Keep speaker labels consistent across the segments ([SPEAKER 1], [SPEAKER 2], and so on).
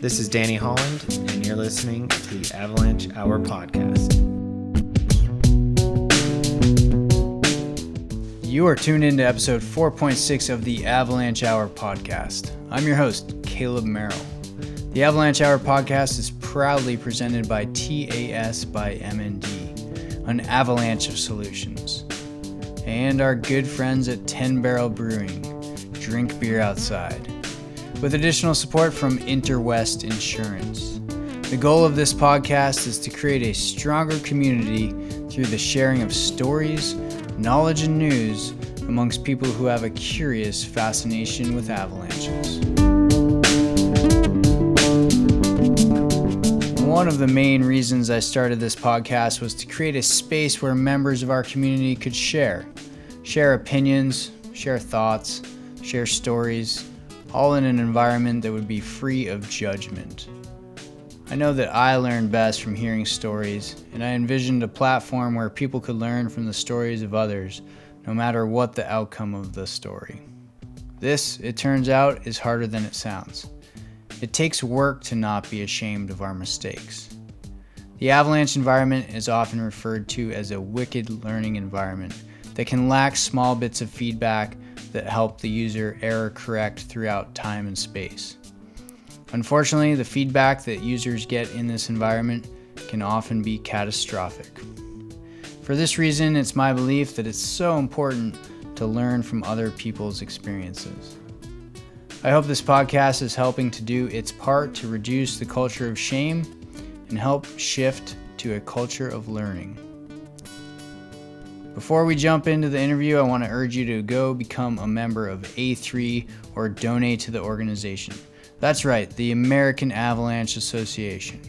[SPEAKER 1] This is Danny Holland, and you're listening to the Avalanche Hour podcast.
[SPEAKER 2] You are tuned into episode 4.6 of the Avalanche Hour podcast. I'm your host, Caleb Merrill. The Avalanche Hour podcast is proudly presented by TAS by MND, an avalanche of solutions, and our good friends at 10 Barrel Brewing, drink beer outside, with additional support from Interwest Insurance. The goal of this podcast is to create a stronger community through the sharing of stories, knowledge, and news amongst people who have a curious fascination with avalanches. One of the main reasons I started this podcast was to create a space where members of our community could share. Share opinions, share thoughts, share stories, all in an environment that would be free of judgment. I know that I learn best from hearing stories, and I envisioned a platform where people could learn from the stories of others, no matter what the outcome of the story. This, it turns out, is harder than it sounds. It takes work to not be ashamed of our mistakes. The avalanche environment is often referred to as a wicked learning environment that can lack small bits of feedback that help the user error correct throughout time and space. Unfortunately, the feedback that users get in this environment can often be catastrophic. For this reason, it's my belief that it's so important to learn from other people's experiences. I hope this podcast is helping to do its part to reduce the culture of shame and help shift to a culture of learning. Before we jump into the interview, I want to urge you to go become a member of A3 or donate to the organization. That's right, the American Avalanche Association.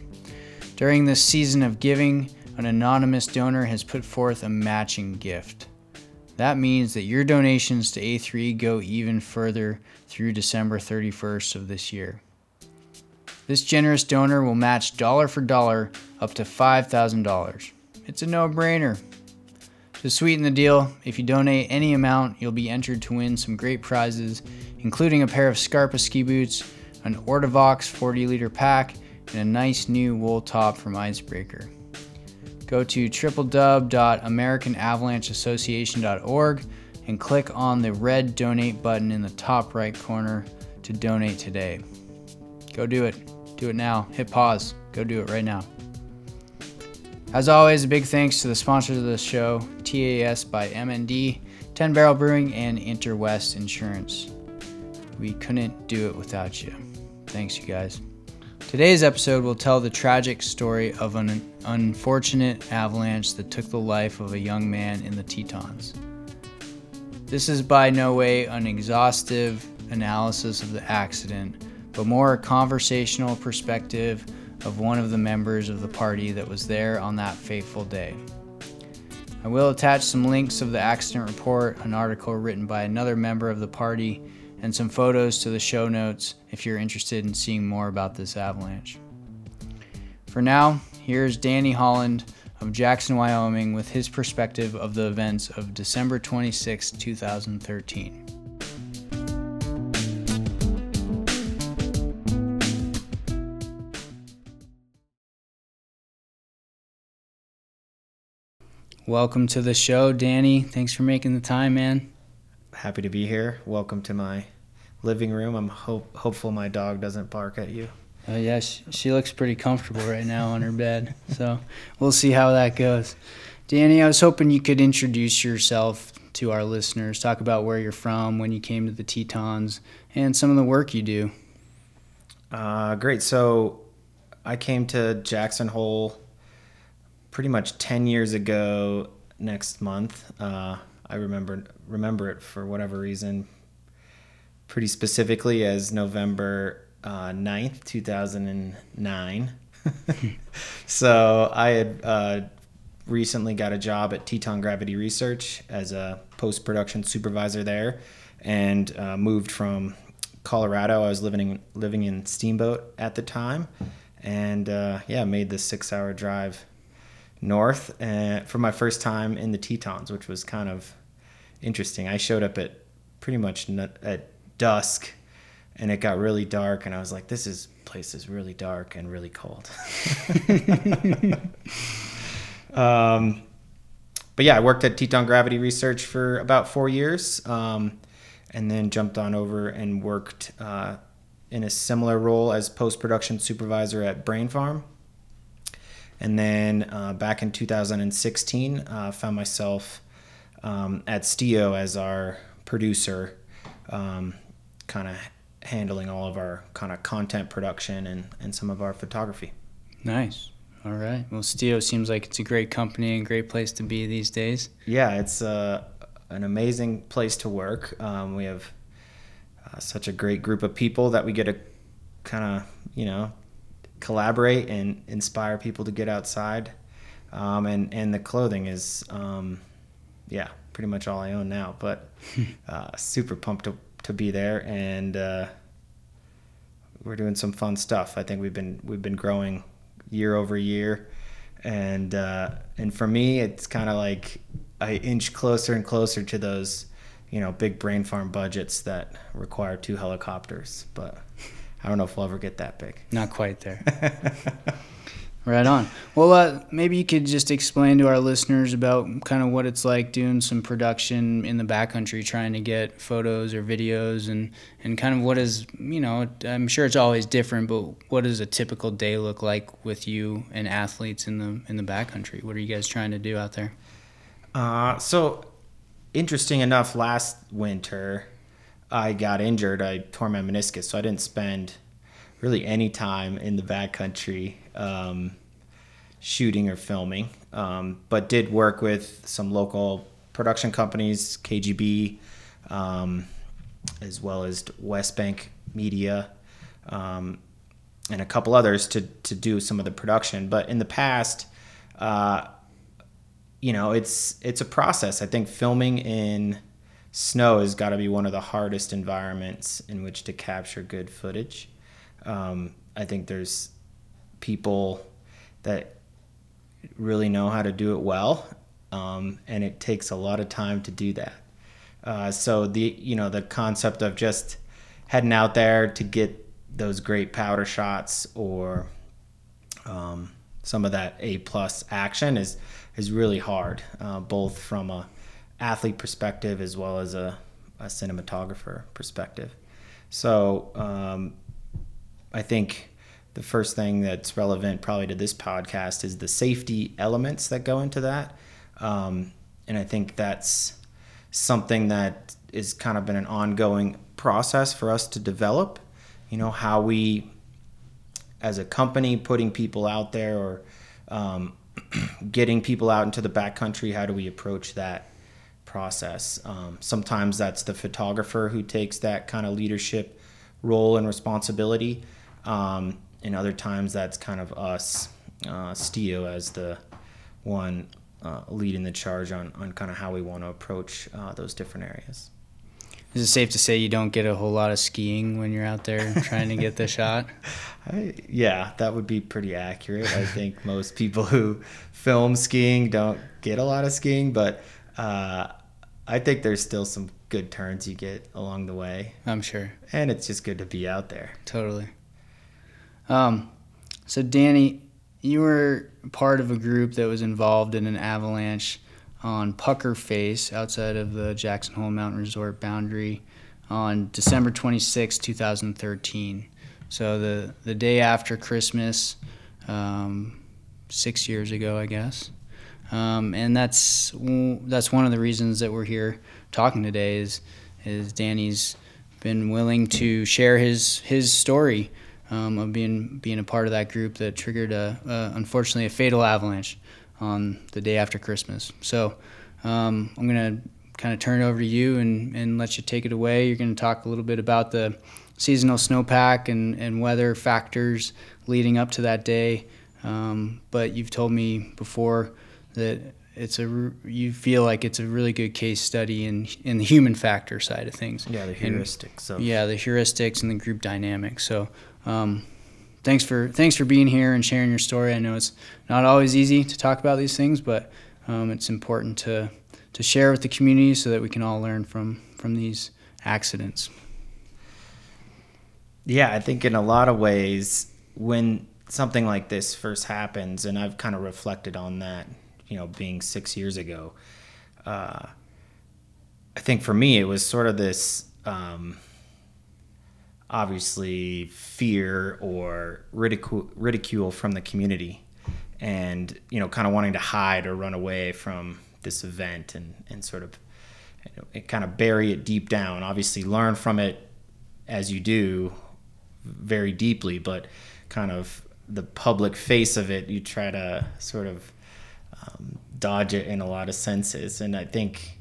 [SPEAKER 2] During this season of giving, an anonymous donor has put forth a matching gift. That means that your donations to A3 go even further through December 31st of this year. This generous donor will match dollar for dollar up to $5,000. It's a no brainer. To sweeten the deal, if you donate any amount, you'll be entered to win some great prizes, including a pair of Scarpa ski boots, an Ortovox 40 liter pack, and a nice new wool top from Icebreaker go to www.americanavalancheassociation.org and click on the red donate button in the top right corner to donate today. Go do it. Do it now. Hit pause. Go do it right now. As always, a big thanks to the sponsors of this show TAS by MND, 10 Barrel Brewing, and Interwest Insurance. We couldn't do it without you. Thanks, you guys. Today's episode will tell the tragic story of an unfortunate avalanche that took the life of a young man in the Tetons. This is by no way an exhaustive analysis of the accident, but more a conversational perspective of one of the members of the party that was there on that fateful day. I will attach some links of the accident report, an article written by another member of the party, and some photos to the show notes if you're interested in seeing more about this avalanche. For now, here's Danny Holland of Jackson, Wyoming, with his perspective of the events of December 26, 2013. Welcome to the show, Danny. Thanks for making the time, man
[SPEAKER 1] happy to be here. Welcome to my living room. I'm hope, hopeful my dog doesn't bark at you.
[SPEAKER 2] Uh, yeah, she, she looks pretty comfortable right now on her bed. So we'll see how that goes. Danny, I was hoping you could introduce yourself to our listeners, talk about where you're from, when you came to the Tetons, and some of the work you do.
[SPEAKER 1] Uh, great. So I came to Jackson Hole pretty much 10 years ago next month. Uh, I remember remember it for whatever reason pretty specifically as November uh, 9th, 2009. so I had uh, recently got a job at Teton Gravity Research as a post production supervisor there and uh, moved from Colorado. I was living in, living in Steamboat at the time. And uh, yeah, made the six hour drive north uh, for my first time in the Tetons, which was kind of interesting. I showed up at pretty much at dusk and it got really dark, and I was like, this is place is really dark and really cold. um, but yeah, I worked at Teton Gravity Research for about four years, um, and then jumped on over and worked uh, in a similar role as post production supervisor at Brain Farm. And then uh, back in 2016, uh, found myself um, at Stio as our producer, um, kind of handling all of our kind of content production and, and some of our photography.
[SPEAKER 2] Nice. All right. Well, Stio seems like it's a great company and great place to be these days.
[SPEAKER 1] Yeah, it's uh, an amazing place to work. Um, we have uh, such a great group of people that we get to kind of, you know, collaborate and inspire people to get outside. Um, and, and the clothing is, um, yeah, pretty much all I own now, but uh, super pumped to, to be there. And uh, we're doing some fun stuff. I think we've been, we've been growing year over year. And, uh, and for me, it's kind of like I inch closer and closer to those, you know, big brain farm budgets that require two helicopters. But I don't know if we'll ever get that big.
[SPEAKER 2] Not quite there. right on. Well, uh, maybe you could just explain to our listeners about kind of what it's like doing some production in the backcountry, trying to get photos or videos, and and kind of what is you know I'm sure it's always different, but what does a typical day look like with you and athletes in the in the backcountry? What are you guys trying to do out there?
[SPEAKER 1] Uh, so interesting enough, last winter I got injured. I tore my meniscus, so I didn't spend really any time in the backcountry um, shooting or filming, um, but did work with some local production companies, KGB, um, as well as West Bank Media, um, and a couple others to to do some of the production. But in the past, uh, you know, it's it's a process. I think filming in snow has got to be one of the hardest environments in which to capture good footage. Um, I think there's people that really know how to do it well, um, and it takes a lot of time to do that. Uh, so the you know the concept of just heading out there to get those great powder shots or um, some of that A plus action is is really hard, uh, both from a athlete perspective as well as a, a cinematographer perspective. So um, I think the first thing that's relevant probably to this podcast is the safety elements that go into that. Um, and I think that's something that is kind of been an ongoing process for us to develop. You know, how we, as a company, putting people out there or um, getting people out into the backcountry, how do we approach that process? Um, sometimes that's the photographer who takes that kind of leadership role and responsibility. Um, and other times that's kind of us, uh, Stio, as the one uh, leading the charge on, on kind of how we want to approach uh, those different areas.
[SPEAKER 2] Is it safe to say you don't get a whole lot of skiing when you're out there trying to get the shot?
[SPEAKER 1] I, yeah, that would be pretty accurate. I think most people who film skiing don't get a lot of skiing, but uh, I think there's still some good turns you get along the way.
[SPEAKER 2] I'm sure.
[SPEAKER 1] And it's just good to be out there.
[SPEAKER 2] Totally. Um, so, Danny, you were part of a group that was involved in an avalanche on Pucker Face outside of the Jackson Hole Mountain Resort boundary on December 26, 2013. So the the day after Christmas, um, six years ago, I guess. Um, and that's that's one of the reasons that we're here talking today is is Danny's been willing to share his his story um, of being being a part of that group that triggered a, a unfortunately a fatal avalanche on the day after Christmas. So um, I'm to kind of turn it over to you and, and let you take it away. You're to talk a little bit about the seasonal snowpack and, and weather factors leading up to that day. Um, but you've told me before that it's a you feel like it's a really good case study in in the human factor side of things.
[SPEAKER 1] Yeah, the heuristics.
[SPEAKER 2] And, yeah, the heuristics and the group dynamics. So um, thanks for thanks for being here and sharing your story. I know it's not always easy to talk about these things, but um, it's important to to share with the community so that we can all learn from from these accidents.
[SPEAKER 1] yeah, I think in a lot of ways, when something like this first happens, and I've kind of reflected on that, you know, being six years ago, uh, I think for me, it was sort of this um, obviously fear or ridicule, ridicule from the community and, you know, kind of wanting to hide or run away from this event and, and sort of you know, kind of bury it deep down. Obviously, learn from it as you do very deeply, but kind of the public face of it, you try to sort of um, dodge it in a lot of senses. And I think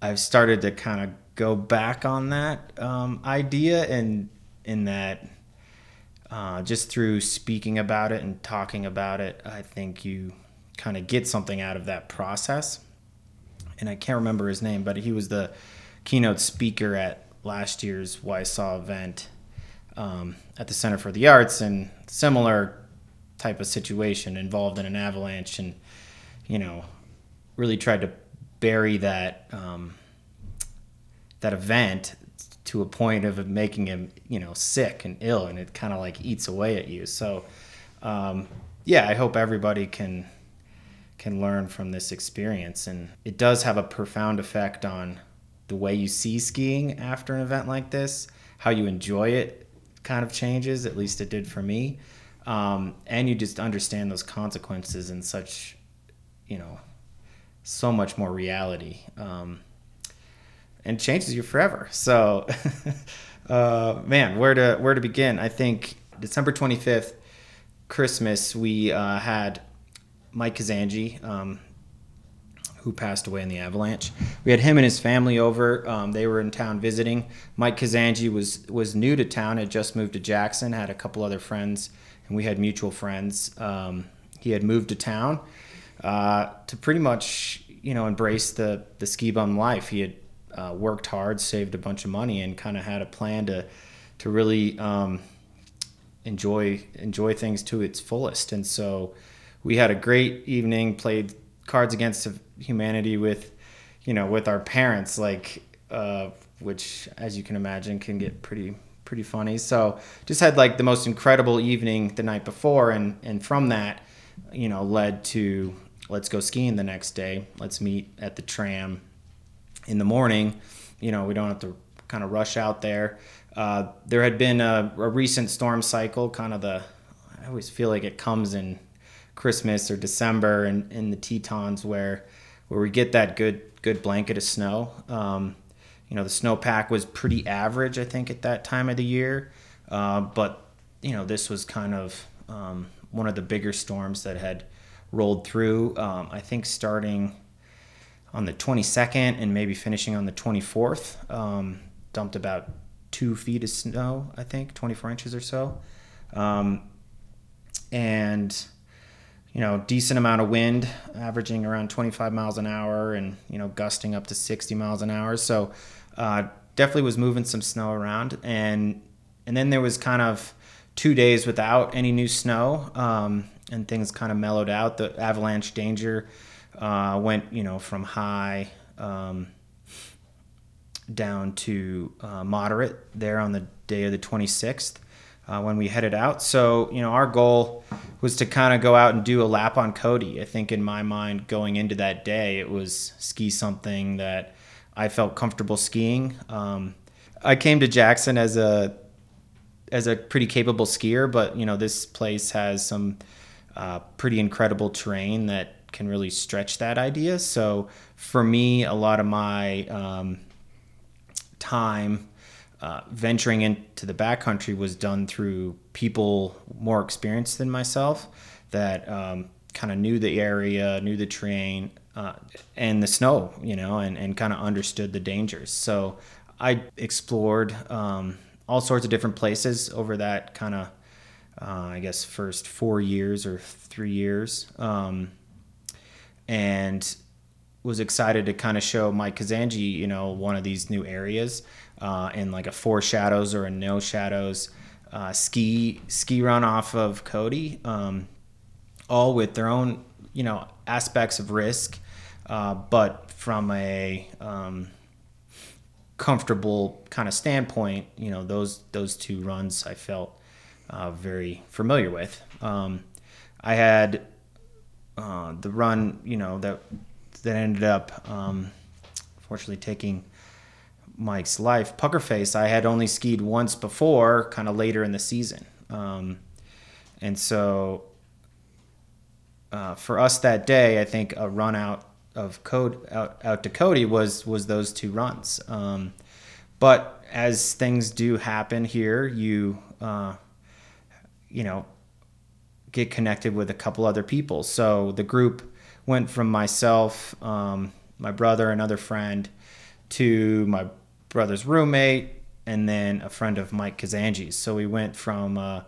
[SPEAKER 1] I've started to kind of go back on that um, idea and in that uh, just through speaking about it and talking about it, I think you kind of get something out of that process. And I can't remember his name, but he was the keynote speaker at last year's WYSAW event um, at the Center for the Arts, and similar type of situation involved in an avalanche, and you know, really tried to bury that um, that event to a point of making him, you know, sick and ill, and it kind of like eats away at you. So, um, yeah, I hope everybody can can learn from this experience, and it does have a profound effect on the way you see skiing after an event like this, how you enjoy it kind of changes, at least it did for me. Um, and you just understand those consequences in such, you know, so much more reality. Um, and changes you forever. So, uh, man, where to where to begin? I think December 25th, Christmas, we uh, had Mike Kazanjy, um, who passed away in the avalanche. We had him and his family over. Um, they were in town visiting. Mike Kazanjy was was new to town, had just moved to Jackson, had a couple other friends, and we had mutual friends. Um, he had moved to town uh, to pretty much you know embrace the the ski bum life. He had uh, worked hard, saved a bunch of money, and kind of had a plan to to really um, enjoy enjoy things to its fullest. And so we had a great evening. Played Cards Against Humanity with, you know, with our parents, like, uh, which, as you can imagine, can get pretty pretty funny. So just had like the most incredible evening the night before, and and from that, you know, led to let's go skiing the next day. Let's meet at the tram in the morning. You know, we don't have to kind of rush out there. Uh, there had been a, a recent storm cycle, kind of the. I always feel like it comes in Christmas or December in, in the Tetons where where we get that good good blanket of snow. Um, you know, the snowpack was pretty average, I think, at that time of the year. Uh, but you know, this was kind of um, one of the bigger storms that had rolled through. Um, I think starting on the 22nd and maybe finishing on the 24th, um, dumped about two feet of snow. I think 24 inches or so, um, and you know, decent amount of wind, averaging around 25 miles an hour, and you know, gusting up to 60 miles an hour. So uh, definitely was moving some snow around, and and then there was kind of two days without any new snow, um, and things kind of mellowed out. The avalanche danger uh, went, you know, from high um, down to uh, moderate there on the day of the 26th uh, when we headed out. So, you know, our goal was to kind of go out and do a lap on Cody. I think in my mind, going into that day, it was ski something that I felt comfortable skiing. Um, I came to Jackson as a as a pretty capable skier, but you know, this place has some uh, pretty incredible terrain that can really stretch that idea. So for me, a lot of my um, time uh, venturing into the backcountry was done through people more experienced than myself that um, kind of knew the area, knew the terrain, uh, and the snow, you know, and, and kind of understood the dangers. So I explored um, all sorts of different places over that kind of, uh, I guess, first four years or three years. Um, and was excited to kind of show Mike Kazanjy, you know, one of these new areas uh, in like a four shadows or a no shadows uh, ski ski run off of Cody, um, all with their own you know aspects of risk, uh, but from a um, comfortable kind of standpoint, you know, those those two runs I felt uh, very familiar with. Um, I had uh, the run, you know, that that ended up um, fortunately taking Mike's life. Pucker Face, I had only skied once before, kind of later in the season, um, and so uh, for us that day, I think a run out of code out, out to Cody was was those two runs. Um, but as things do happen here, you uh, you know get connected with a couple other people. So the group went from myself, um, my brother, another friend, to my brother's roommate, and then a friend of Mike Kazanjy's. So we went from a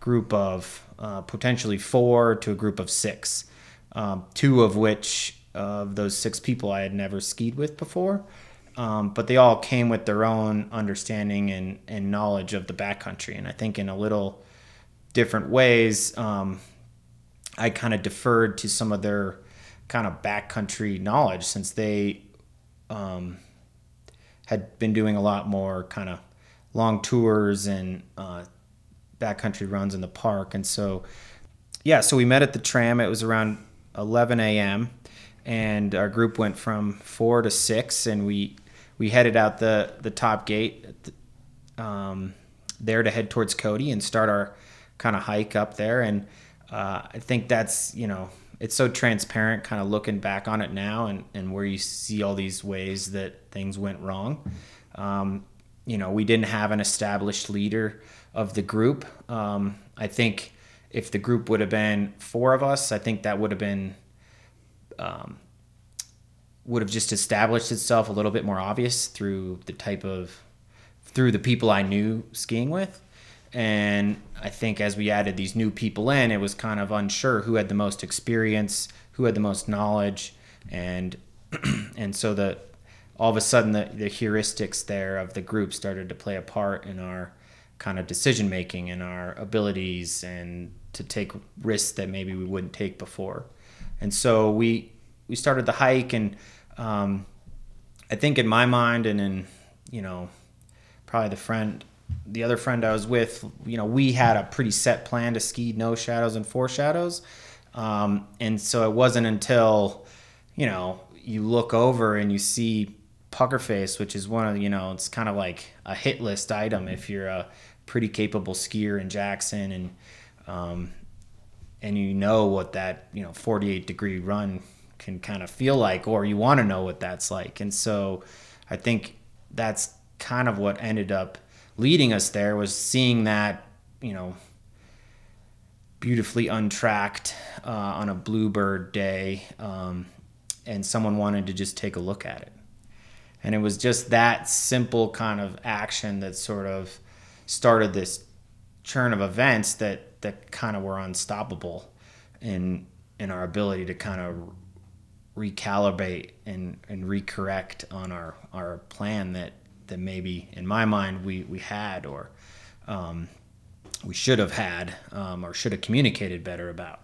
[SPEAKER 1] group of uh, potentially four to a group of six, um, two of which of those six people I had never skied with before. Um, but they all came with their own understanding and, and knowledge of the backcountry. And I think in a little different ways, um, I kind of deferred to some of their kind of backcountry knowledge since they um, had been doing a lot more kind of long tours and uh, backcountry runs in the park. And so, yeah, so we met at the tram. It was around 11 a.m and our group went from four to six, and we we headed out the the top gate um, there to head towards Cody and start our kind of hike up there. And uh, I think that's you know it's so transparent, kind of looking back on it now, and and where you see all these ways that things went wrong. Um, you know, we didn't have an established leader of the group. Um, I think if the group would have been four of us, I think that would have been um, would have just established itself a little bit more obvious through the type of through the people I knew skiing with. And I think as we added these new people in, it was kind of unsure who had the most experience, who had the most knowledge, and and so the all of a sudden the, the heuristics there of the group started to play a part in our kind of decision making and our abilities and to take risks that maybe we wouldn't take before. And so we we started the hike, and um, I think in my mind, and in you know, probably the friend, the other friend I was with, you know, we had a pretty set plan to ski no shadows and four shadows, um, and so it wasn't until you know you look over and you see pucker face, which is one of you know it's kind of like a hit list item if you're a pretty capable skier in Jackson and um, and you know what that you know 48 degree run can kind of feel like or you want to know what that's like. And so i think that's kind of what ended up leading us there was seeing that you know beautifully untracked uh, on a bluebird day um, and someone wanted to just take a look at it and it was just that simple kind of action that sort of started this churn of events that that kind of were unstoppable in in our ability to kind of recalibrate and and recorrect on our our plan that that maybe in my mind we we had or um, we should have had um, or should have communicated better about.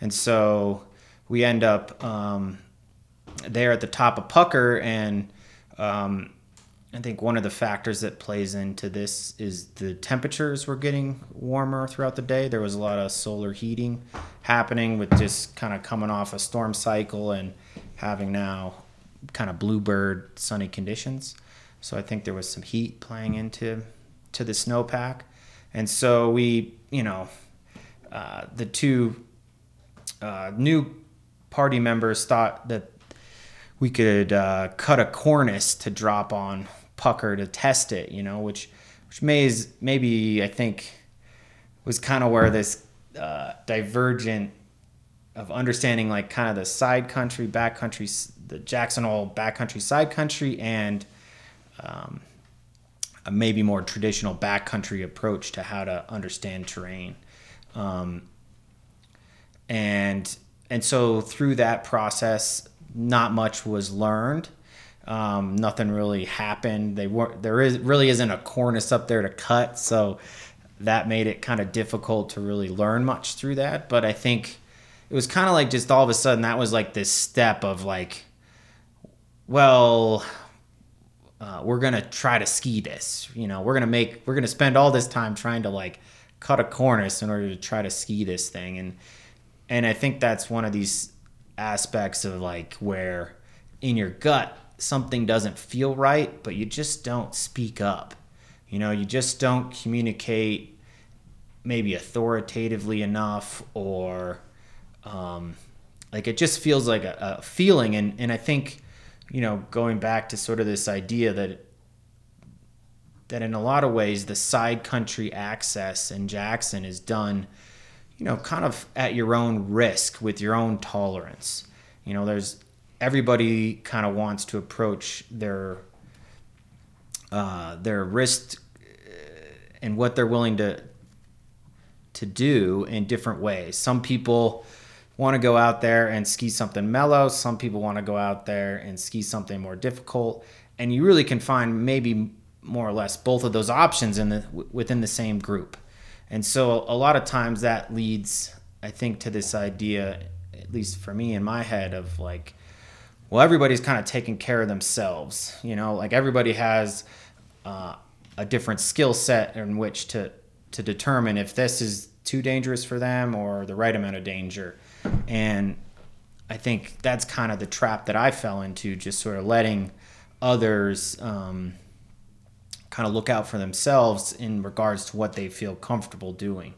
[SPEAKER 1] And so we end up um, there at the top of pucker and um, I think one of the factors that plays into this is the temperatures were getting warmer throughout the day. There was a lot of solar heating happening with just kind of coming off a storm cycle and having now kind of bluebird sunny conditions. So I think there was some heat playing into to the snowpack. And so we, you know, uh, the two uh, new party members thought that we could uh, cut a cornice to drop on pucker to test it, you know, which which may is maybe I think was kind of where this uh, divergent of understanding like kind of the side country, back country, the Jackson Hole backcountry, side country, and um, a maybe more traditional backcountry approach to how to understand terrain. Um, and and so through that process, not much was learned. Um, nothing really happened. They weren't. There is really isn't a cornice up there to cut, so that made it kind of difficult to really learn much through that. But I think it was kind of like just all of a sudden that was like this step of like, well, uh, we're gonna try to ski this. You know, we're gonna make we're gonna spend all this time trying to like cut a cornice in order to try to ski this thing and and I think that's one of these aspects of like where in your gut something doesn't feel right, but you just don't speak up. You know, you just don't communicate maybe authoritatively enough or um, like it just feels like a, a feeling and, and I think you know going back to sort of this idea that that in a lot of ways the side country access in Jackson is done you know, kind of at your own risk with your own tolerance. You know, there's everybody kind of wants to approach their uh, their risk uh, and what they're willing to to do in different ways. Some people want to go out there and ski something mellow. Some people want to go out there and ski something more difficult. And you really can find maybe more or less both of those options in the within the same group. And so a lot of times that leads, I think, to this idea, at least for me in my head, of like, well, everybody's kind of taking care of themselves. You know, like everybody has uh, a different skill set in which to to determine if this is too dangerous for them or the right amount of danger. And I think that's kind of the trap that I fell into, just sort of letting others. Um, kind of look out for themselves in regards to what they feel comfortable doing.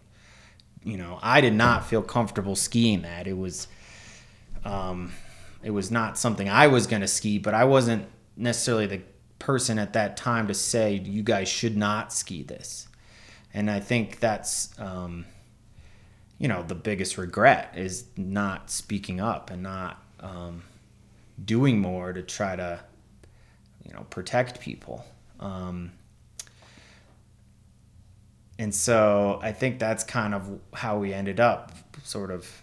[SPEAKER 1] You know, I did not feel comfortable skiing that. It was, um, it was not something I was going to ski, but I wasn't necessarily the person at that time to say you guys should not ski this. And I think that's, um, you know, the biggest regret is not speaking up and not um, doing more to try to, you know, protect people. Um, and so I think that's kind of how we ended up sort of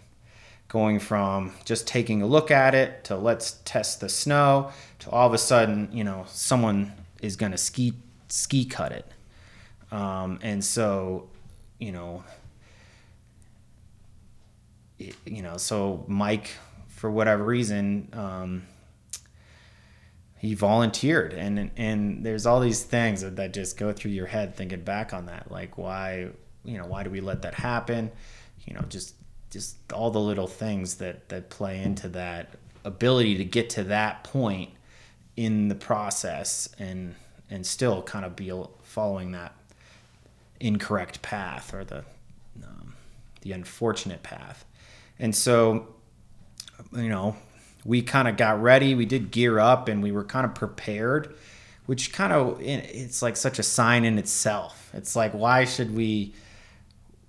[SPEAKER 1] going from just taking a look at it to let's test the snow to all of a sudden, you know, someone is going to ski ski cut it. Um, and so, you know, it, you know, so Mike, for whatever reason, um, he volunteered. And and there's all these things that, that just go through your head thinking back on that. Like why you know why do we let that happen? You know just just all the little things that that play into that ability to get to that point in the process and and still kind of be following that incorrect path or the um, the unfortunate path. And so you know we kind of got ready. We did gear up and we were kind of prepared, which kind of it's like such a sign in itself. It's like why should we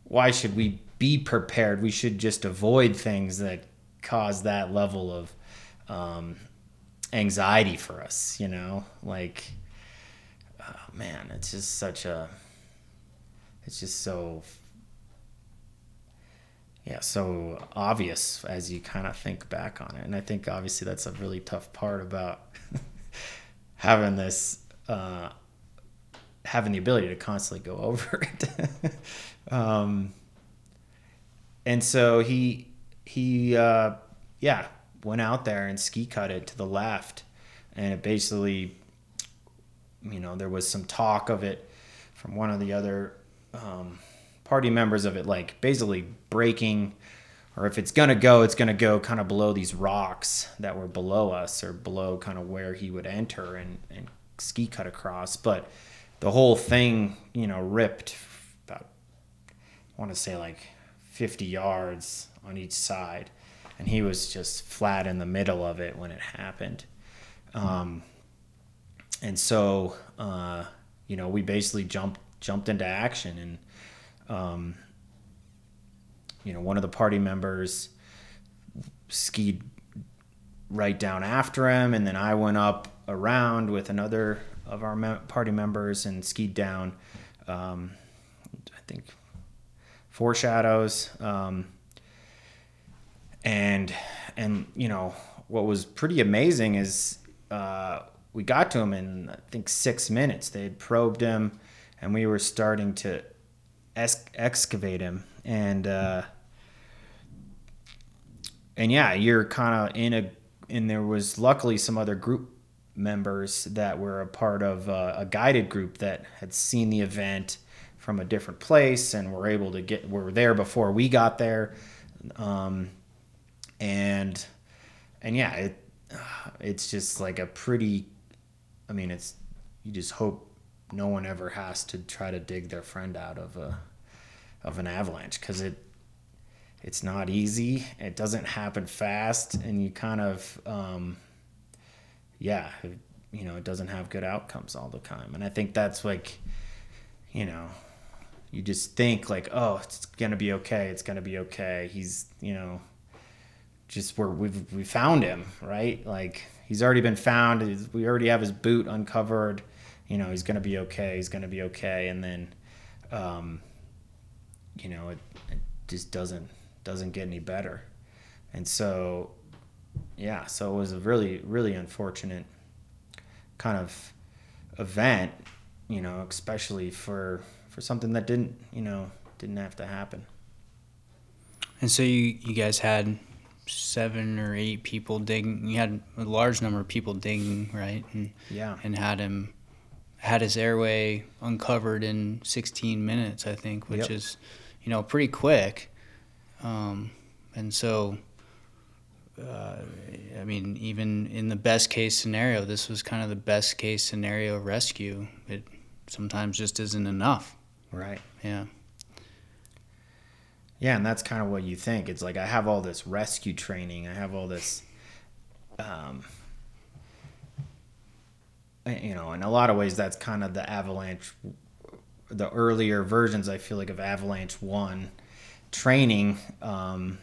[SPEAKER 1] why should we be prepared? We should just avoid things that cause that level of um, anxiety for us. You know, like oh man, it's just such a it's just so yeah, so obvious as you kind of think back on it. And I think obviously that's a really tough part about having this, uh, having the ability to constantly go over it. um, and so he, he, uh, yeah, went out there and ski cut it to the left. And it basically, you know, there was some talk of it from one of the other, um, party members of it like basically breaking or if it's going to go it's going to go kind of below these rocks that were below us or below kind of where he would enter and, and ski cut across. But the whole thing you know ripped about i want to say like 50 yards on each side. And he was just flat in the middle of it when it happened. Um, and so uh, you know we basically jumped jumped into action and um, you know, one of the party members skied right down after him, and then I went up around with another of our party members and skied down. Um, I think four shadows, um, and and you know what was pretty amazing is uh, we got to him in I think six minutes. They had probed him, and we were starting to excavate him. And uh, and yeah you're kind of in a and there was luckily some other group members that were a part of uh, a guided group that had seen the event from a different place and were able to get were there before we got there. Um, and and yeah it it's just like a pretty i mean it's you just hope no one ever has to try to dig their friend out of a of an avalanche because it it's not easy. It doesn't happen fast and you kind of um, yeah it, you know it doesn't have good outcomes all the time. And i think that's like you know you just think like oh it's gonna be okay it's gonna be okay. He's you know just where we've we found him right? Like he's already been found. We already have his boot uncovered you know he's gonna be okay he's gonna be okay and then um, you know it, it just doesn't doesn't get any better. And so yeah so it was a really really unfortunate kind of event you know especially for for something that didn't you know didn't have to happen.
[SPEAKER 2] And so you you guys had seven or eight people digging you had a large number of people digging right? And
[SPEAKER 1] yeah.
[SPEAKER 2] and had him had his airway uncovered in 16 minutes i think which yep. is you know pretty quick um, and so uh, I mean, even in the best case scenario, this was kind of the best case scenario rescue. It sometimes just isn't enough.
[SPEAKER 1] Right.
[SPEAKER 2] Yeah.
[SPEAKER 1] Yeah, and that's kind of what you think. It's like I have all this rescue training. I have all this, um, you know, in a lot of ways, that's kind of the Avalanche, the earlier versions. I feel like of Avalanche One training. Um,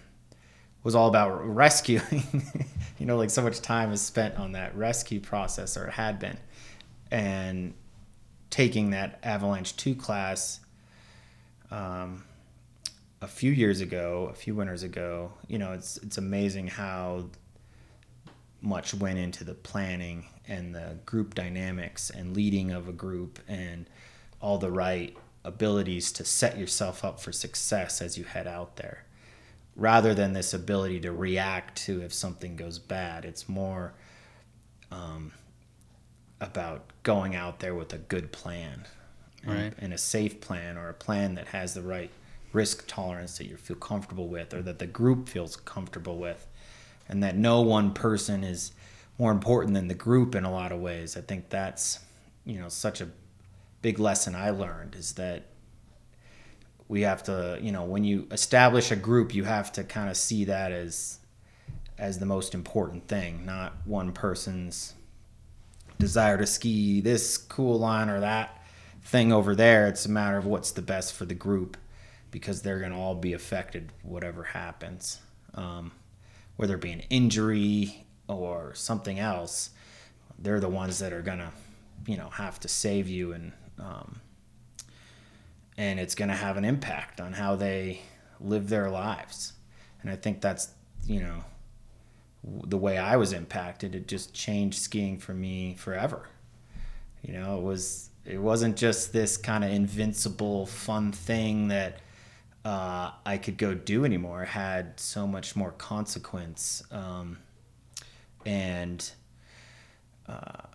[SPEAKER 1] was all about rescuing. you know, like so much time is spent on that rescue process, or it had been, and taking that Avalanche two class. Um, a few years ago, a few winters ago, you know, it's it's amazing how much went into the planning and the group dynamics and leading of a group and all the right abilities to set yourself up for success as you head out there rather than this ability to react to if something goes bad. It's more um, about going out there with a good plan
[SPEAKER 2] and,
[SPEAKER 1] and, a safe plan or a plan that has the right risk tolerance that you feel comfortable with or that the group feels comfortable with and that no one person is more important than the group in a lot of ways. I think that's, you know, such a big lesson I learned is that we have to you know when you establish a group you have to kind of see that as as the most important thing not one person's desire to ski this cool line or that thing over there it's a matter of what's the best for the group because they're going to all be affected whatever happens um, whether it be an injury or something else they're the ones that are to you know have to save you and um, and it's to have an impact on how they live their lives. And I think that's, you know, the way I was impacted. It just changed skiing for me forever. You know, it was it wasn't just this kind of invincible fun thing that uh, I could go do anymore. Had so much more consequence, um, and uh,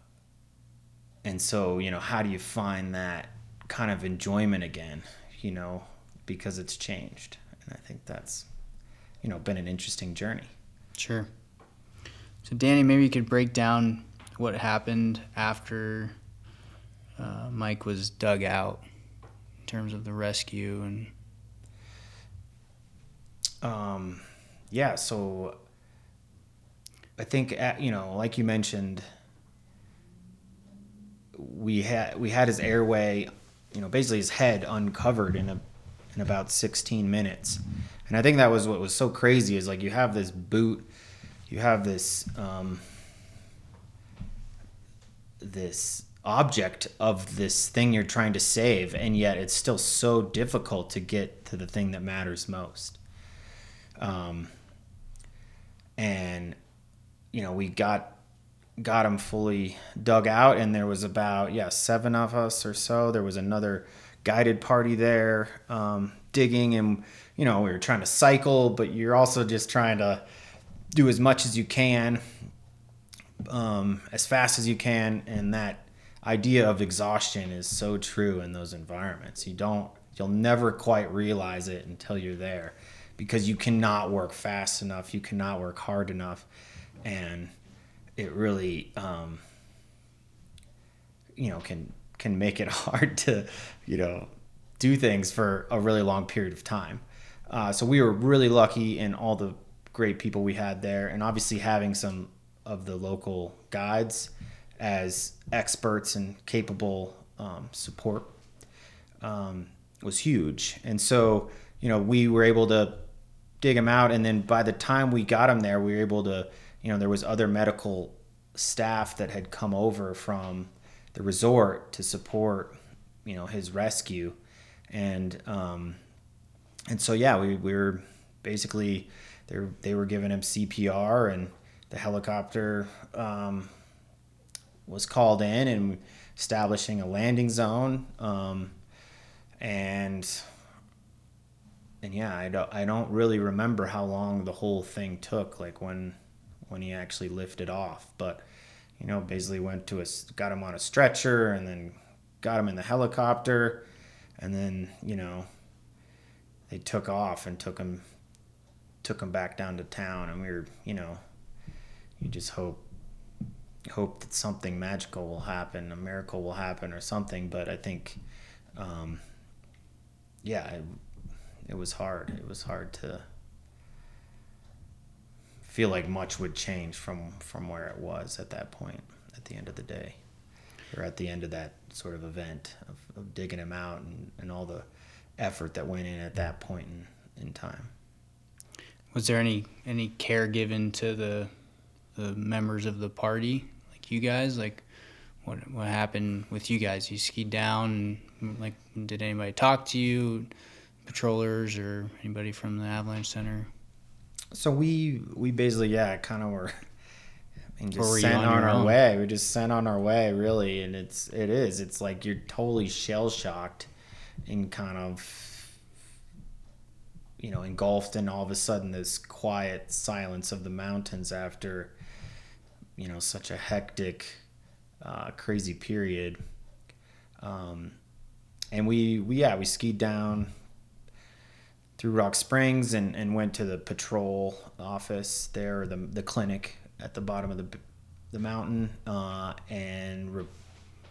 [SPEAKER 1] and so you know, how do you find that kind of enjoyment again, you know, because it's changed. And I think that's, you know, been an interesting journey.
[SPEAKER 2] Sure. So, Danny, maybe you could break down what happened after uh, Mike was dug out in terms of the rescue and.
[SPEAKER 1] Um, yeah, so I think uh, you know, like you mentioned, we had we had his airway you know, basically his head uncovered in a in about 16 minutes. And I think that was what was so crazy is like you have this boot, you have this um, this object of this thing you're trying to save, and yet it's still so difficult to get to the thing that matters most. Um, and you know, we got got them fully dug out, and there was about yeah seven of us or so. There was another guided party there um, digging, and you know we were trying to cycle, but you're also just trying to do as much as you can um, as fast as you can, and that idea of exhaustion is so true in those environments. You don't, you'll never quite realize it until you're there, because you cannot work fast enough, you cannot work hard enough, and it really, um, you know, can can make it hard to, you know, do things for a really long period of time. Uh, so we were really lucky in all the great people we had there, and obviously having some of the local guides as experts and capable um, support um, was huge. And so, you know, we were able to dig him out, and then by the time we got him there, we were able to, you know, there was other medical staff that had come over from the resort to support, you know, his rescue, and um, and so yeah, we, we were basically they were, they were giving him CPR and the helicopter um, was called in and establishing a landing zone. Um, and and yeah, I don't I don't really remember how long the whole thing took, like when when he actually lifted off. But you know, basically went to a got him on a stretcher and then got him in the helicopter, and then you know they took off and took him took him back down to town, and we were you know you just hope hope that something magical will happen, a miracle will happen, or something. But I think, um, yeah, it, was hard. It was hard to feel like much would change from from where it was at that point. At the end of the day, or at the end of that sort of event of, of digging him out and, and all the effort that went in at that point in, in time.
[SPEAKER 2] Was there any any care given to the the members of the party, like you guys? Like, what what happened with you guys? You skied down, and, like, did anybody talk to you, patrollers or anybody from the Avalanche Center?
[SPEAKER 1] So we we basically yeah kind of were. I mean, just sent on, on our own? way. We just sent on our way, really, and it's it is. It's like you're totally shell shocked, and kind of you know engulfed in all of a sudden this quiet silence of the mountains after you know such a hectic, uh, crazy period. Um, and we, we yeah we skied down through Rock Springs and, and went to the patrol office there, the the clinic at the bottom of the the mountain, uh, and re-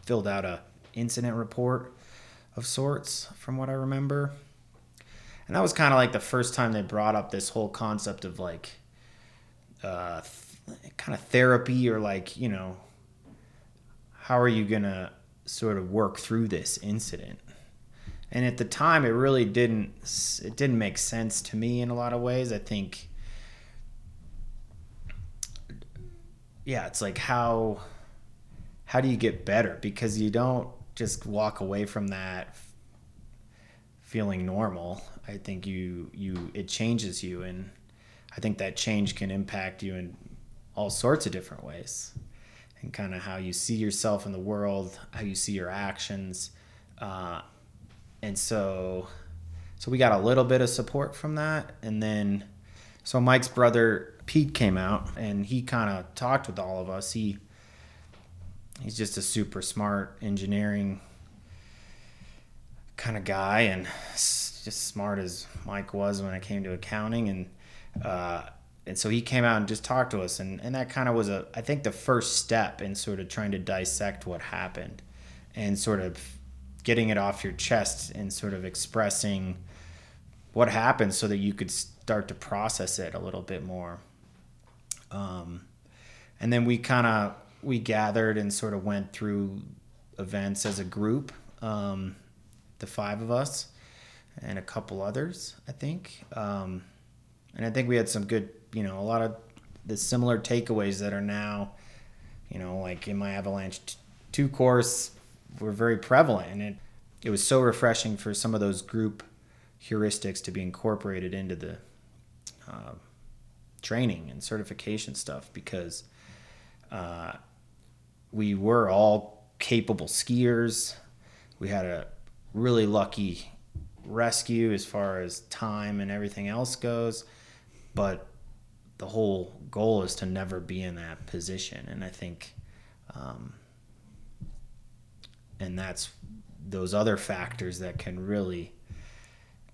[SPEAKER 1] filled out a incident report of sorts, from what I remember. And that was kind of like the first time they brought up this whole concept of like uh, kind of therapy or like you know how are you gonna sort of work through this incident and at the time it really didn't it didn't make sense to me in a lot of ways. I think yeah it's like how how do you get better? Because you don't just walk away from that feeling normal. I think you you it changes you. And i think that change can impact you in all sorts of different ways. And kind of how you see yourself in the world, how you see your actions. Uh, and so, so we got a little bit of support from that. And then, so Mike's brother Pete came out and he kind of talked with all of us. He, he's just a super smart engineering kind of guy and just smart as Mike was when it came to accounting. And, uh, and so he came out and just talked to us and, and that kind of was a i think the first step in sort of trying to dissect what happened and sort of getting it off your chest and sort of expressing what happened so that you could start to process it a little bit more. Um, and then we kind of we gathered and sort of went through events as a group um, the five of us and a couple others i think. Um, and i think we had some good you know a lot of the similar takeaways that are now, you know, like in my Avalanche two course, were very prevalent, and it it was so refreshing for some of those group heuristics to be incorporated into the uh, training and certification stuff because uh, we were all capable skiers. We had a really lucky rescue as far as time and everything else goes, but the whole goal is to never be in that position. And I think, um, and that's those other factors that can really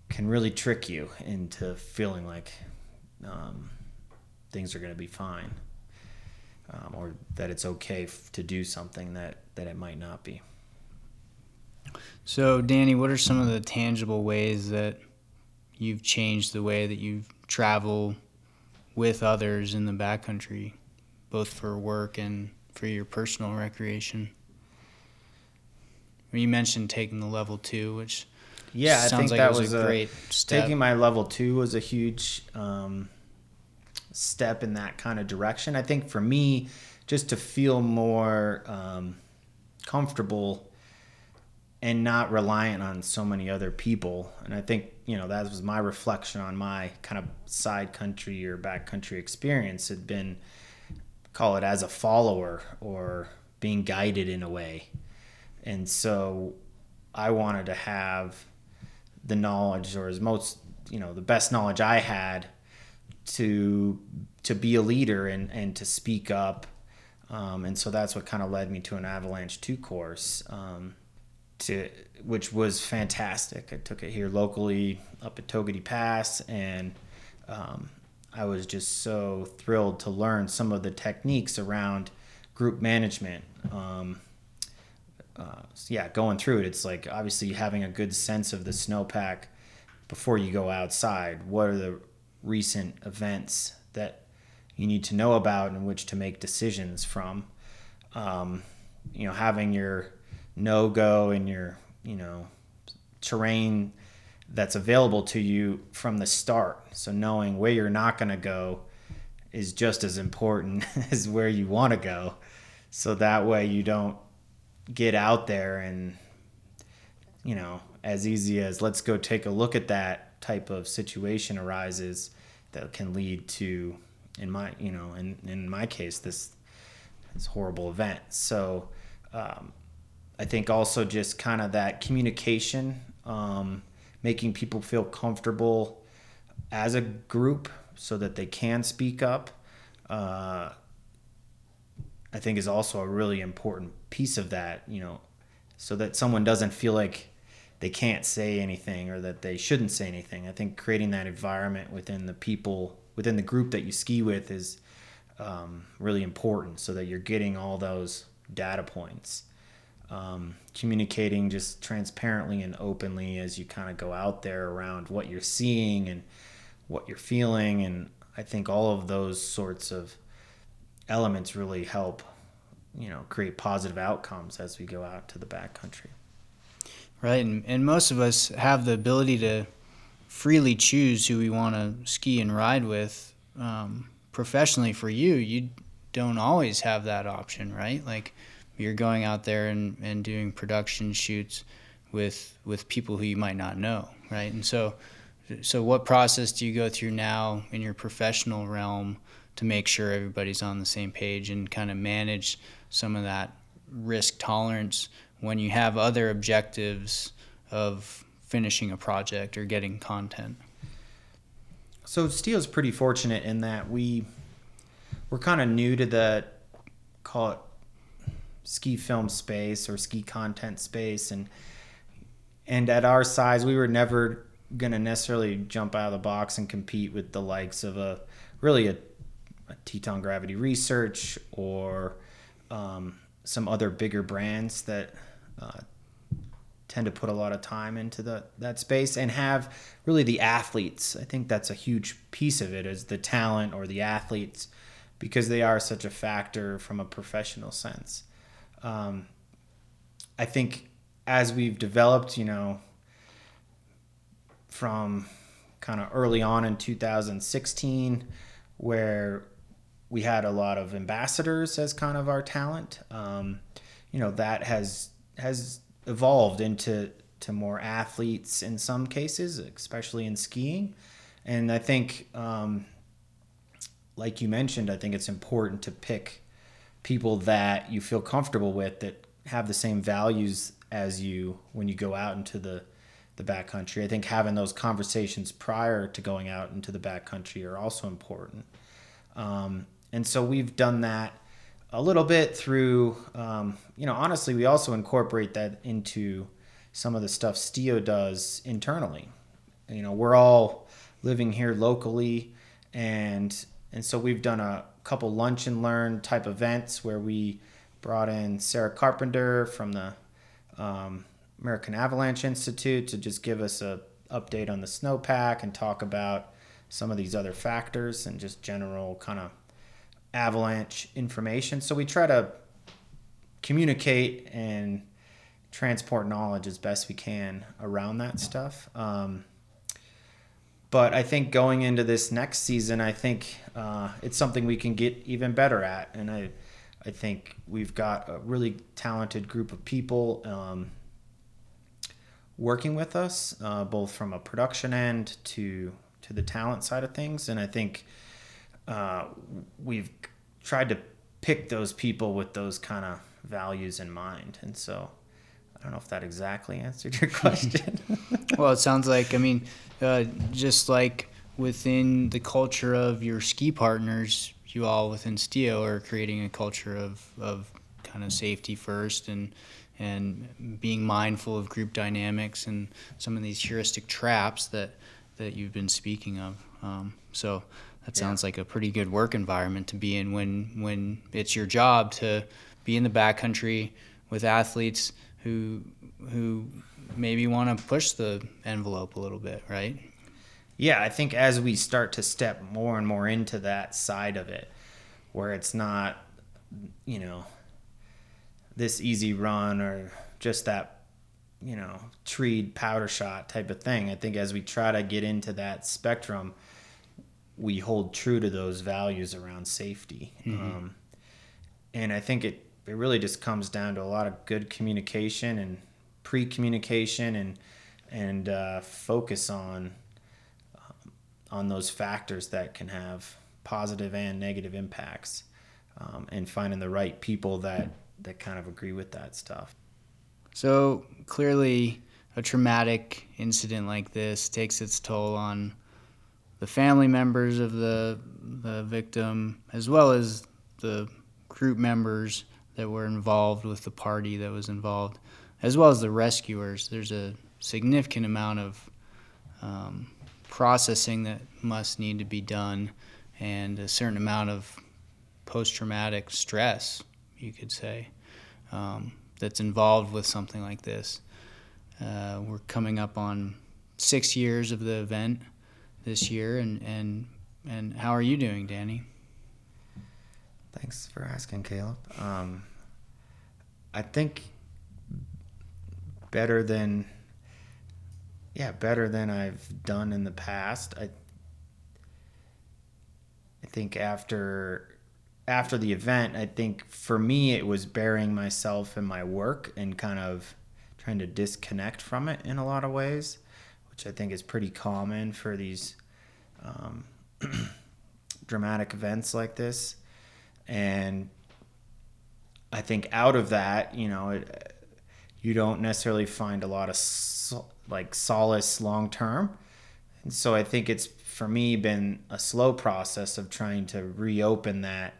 [SPEAKER 1] can really trick you into feeling like um, things are going to be fine um, or that it's okay f- to do something that, that it might not be.
[SPEAKER 2] So, Danny, what are some of the tangible ways that you've changed the way that you travel with others in the backcountry, both for work and for your personal recreation? You mentioned taking the level two, which
[SPEAKER 1] yeah, I think
[SPEAKER 2] like
[SPEAKER 1] that
[SPEAKER 2] was,
[SPEAKER 1] was,
[SPEAKER 2] a
[SPEAKER 1] a,
[SPEAKER 2] great step.
[SPEAKER 1] taking my level two was a huge um, step in that kind of direction. I think for me, just to feel more um, comfortable and not reliant on so many other people. And I think, you know, that was my reflection on my kind of side country or back country experience had been, call it as a follower or being guided in a way. And so I wanted to have the knowledge or as most, you know, the best knowledge I had to to be a leader and, and to speak up. Um, and so that's what kind of led me to an Avalanche 2 course. Um, to which was fantastic. I took it here locally up at Togwotee Pass, and um, I was just so thrilled to learn some of the techniques around group management. Um, yeah, going through it, it's like obviously having a good sense of the snowpack before you go outside. What are the recent events that you need to know about and which to make decisions from? Um, you know, having your no go and your you know terrain that's available to you from the start. So knowing where you're not going to go is just as important as where you want to go. So that way you don't get out there and you know as easy as let's go take a look at that type of situation arises that can lead to in my you know in in my case this this horrible event. So um, I think also just kind of that communication, um, making people feel comfortable as a group so that they can speak up. Uh, I think is also a really important piece of that, you know, so that someone doesn't feel like they can't say anything or that they shouldn't say anything. I think creating that environment within the people within the group that you ski with is um, really important, so that you're getting all those data points um, communicating just transparently and openly as you kind of go out there around what you're seeing and what you're feeling. And I think all of those sorts of elements really help, you know, create positive outcomes as we go out to the backcountry.
[SPEAKER 2] Right. And, and most of us have the ability to freely choose who we want to ski and ride with. Um, professionally, for you, you don't always have that option, right? Like, you're going out there and, and doing production shoots with with people who you might not know, right? And so so what process do you go through now in your professional realm to make sure everybody's on the same page and kind of manage some of that risk tolerance when you have other objectives of finishing a project or getting content?
[SPEAKER 1] So Stio's pretty fortunate in that we we're kind of new to the call it ski film space or ski content space and and at our size we were never going to necessarily jump out of the box and compete with the likes of a really a Teton Gravity Research or um, some other bigger brands that uh, tend to put a lot of time into the that space and have really the athletes. I think that's a huge piece of it is the talent or the athletes because they are such a factor from a professional sense um, I think as we've developed, you know, from kind of early on in 2016, where we had a lot of ambassadors as kind of our talent, um, you know, that has has evolved into to more athletes in some cases, especially in skiing. And I think, um, like you mentioned, I think it's important to pick people that you feel comfortable with that have the same values as you when you go out into the the backcountry. I think having those conversations prior to going out into the backcountry are also important. Um, and so we've done that a little bit through, um, you know, honestly, we also incorporate that into some of the stuff Stio does internally. You know, we're all living here locally, and and so we've done a couple lunch and learn type events where we brought in Sarah Carpenter from the um, American Avalanche Institute to just give us a update on the snowpack and talk about some of these other factors and just general kind of avalanche information. So we try to communicate and transport knowledge as best we can around that stuff. Um, but I think going into this next season, I think uh, it's something we can get even better at, and I, I think we've got a really talented group of people um, working with us, uh, both from a production end to to the talent side of things, and I think uh, we've tried to pick those people with those kind of values in mind, and so I don't know if that exactly answered your question.
[SPEAKER 2] well, it sounds like, I mean, uh, just like within the culture of your ski partners, you all within Stio are creating a culture of, of kind of safety first and and being mindful of group dynamics and some of these heuristic traps that that you've been speaking of. Um, so that sounds yeah. like a pretty good work environment to be in when when it's your job to be in the backcountry with athletes who who maybe want to push the envelope a little bit, right?
[SPEAKER 1] Yeah, I think as we start to step more and more into that side of it, where it's not, you know, this easy run or just that, you know, treed powder shot type of thing. I think as we try to get into that spectrum, we hold true to those values around safety. Mm-hmm. Um, and I think it it really just comes down to a lot of good communication and pre-communication and and uh, focus on um, on those factors that can have positive and negative impacts um, and finding the right people that that kind of agree with that stuff
[SPEAKER 2] so clearly a traumatic incident like this takes its toll on the family members of the the victim as well as the group members that were involved with the party that was involved, as well as the rescuers. There's a significant amount of um, processing that must need to be done, and a certain amount of post-traumatic stress, you could say, um, that's involved with something like this. Uh, we're coming up on six years of the event this year, and and and how are you doing, Danny?
[SPEAKER 1] Thanks for asking, Caleb. Um, I think better than yeah, better than I've done in the past. I I think after after the event, I think for me it was burying myself in my work and kind of trying to disconnect from it in a lot of ways, which I think is pretty common for these um, dramatic events like this and I think out of that, you know, it, you don't necessarily find a lot of so, like solace long term. And so I think it's for me been a slow process of trying to reopen that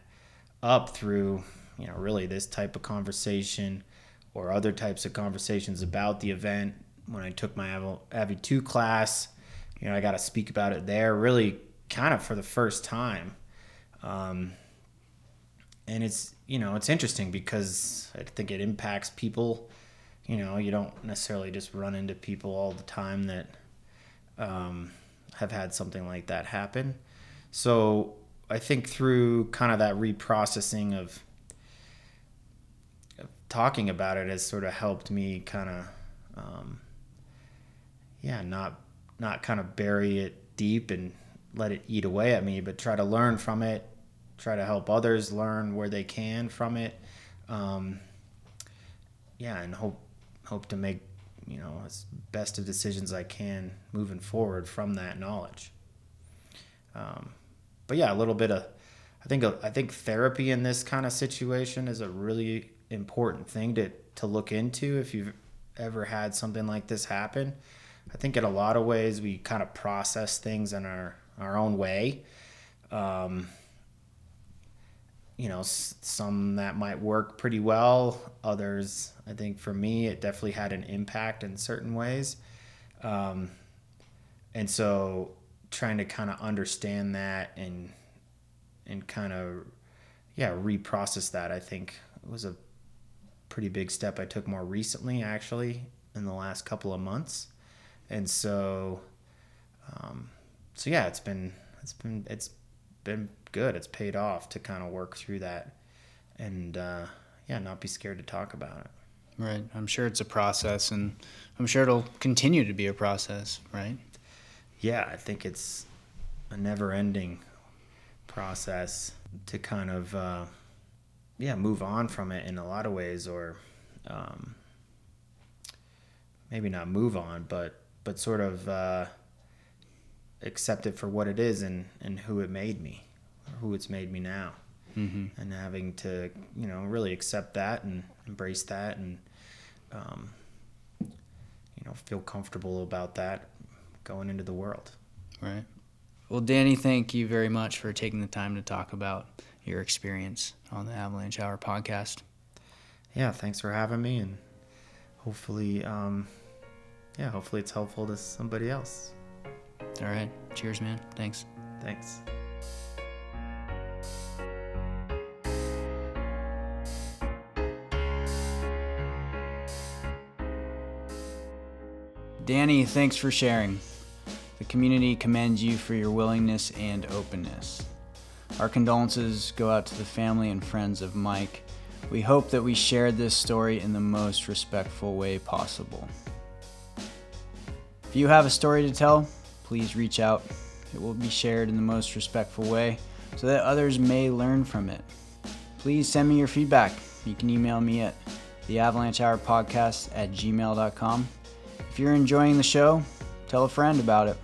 [SPEAKER 1] up through, you know, really this type of conversation or other types of conversations about the event. When I took my Avi 2 class, you know, I got to speak about it there really kind of for the first time. Um, and it's you know it's interesting because I think it impacts people. You know, you don't necessarily just run into people all the time that um, have had something like that happen. So I think through kind of that reprocessing of, of talking about it has sort of helped me kind of, um, yeah, not not kind of bury it deep and let it eat away at me, but try to learn from it try to help others learn where they can from it. Um, yeah, and hope hope to make you know as best of decisions I can moving forward from that knowledge. Um, but yeah, a little bit of I think I think therapy in this kind of situation is a really important thing to to look into if you've ever had something like this happen. I think in a lot of ways we kind of process things in our our own way. Um, you know, some that might work pretty well. Others, I think for me, it definitely had an impact in certain ways. Um, and so trying to kind of understand that and and kind of yeah reprocess that i think was a pretty big step i took more recently actually in the last couple of months and so um, so yeah it's been it's been it's been good it's paid off to kind of work through that and uh, yeah not be scared to talk about it
[SPEAKER 2] Right. I'm sure it's a process, and I'm sure it'll continue to be a process, right?
[SPEAKER 1] yeah, I think it's a never ending process to kind of, uh, yeah, move on from it in a lot of ways, or um, maybe not move on, but but sort of uh, accept it for what it is and and who it made me, or who it's made me now,
[SPEAKER 2] Mm-hmm.
[SPEAKER 1] and having to you know really accept that and embrace that and um, you know feel comfortable about that going into the world.
[SPEAKER 2] Right. Well, Danny, thank you very much for taking the time to talk about your experience on the Avalanche Hour podcast.
[SPEAKER 1] yeah, thanks for having me, and hopefully, um, yeah, hopefully it's helpful to somebody else.
[SPEAKER 2] All right. Cheers, man. Thanks.
[SPEAKER 1] Thanks.
[SPEAKER 2] Danny, thanks for sharing. The community commends you for your willingness and openness. Our condolences go out to the family and friends of Mike. We hope that we shared this story in the most respectful way possible. If you have a story to tell, please reach out. It will be shared in the most respectful way so that others may learn from it. Please send me your feedback. You can email me at the Avalanche Hour Podcast at gmail.com. If you're enjoying the show, tell a friend about it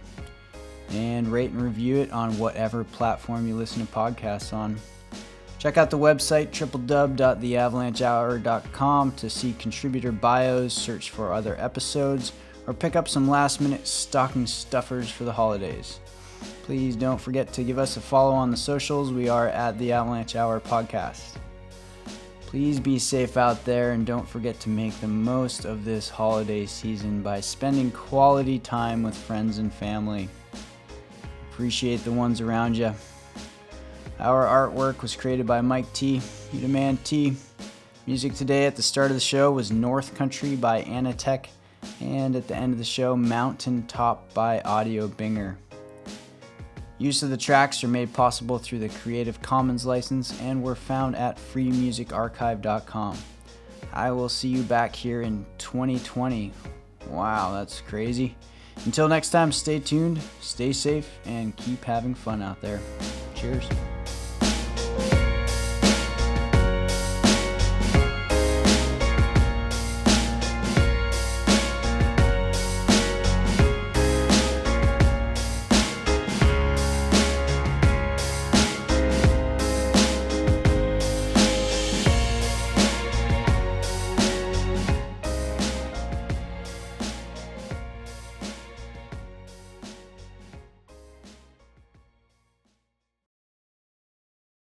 [SPEAKER 2] and rate and review it on whatever platform you listen to podcasts on. Check out the website www.theavalanchehour.com to see contributor bios, search for other episodes, or pick up some last minute stocking stuffers for the holidays. Please don't forget to give us a follow on the socials. We are at the Avalanche Hour Podcast. Please be safe out there and don't forget to make the most of this holiday season by spending quality time with friends and family. Appreciate the ones around you. Our artwork was created by Mike T. You Demand T. Music today at the start of the show was North Country by Anatech, and at the end of the show, Mountain Top by Audiobinger. Use of the tracks are made possible through the Creative Commons license and were found at freemusicarchive.com. I will see you back here in 2020. Wow, that's crazy. Until next time, stay tuned, stay safe, and keep having fun out there. Cheers.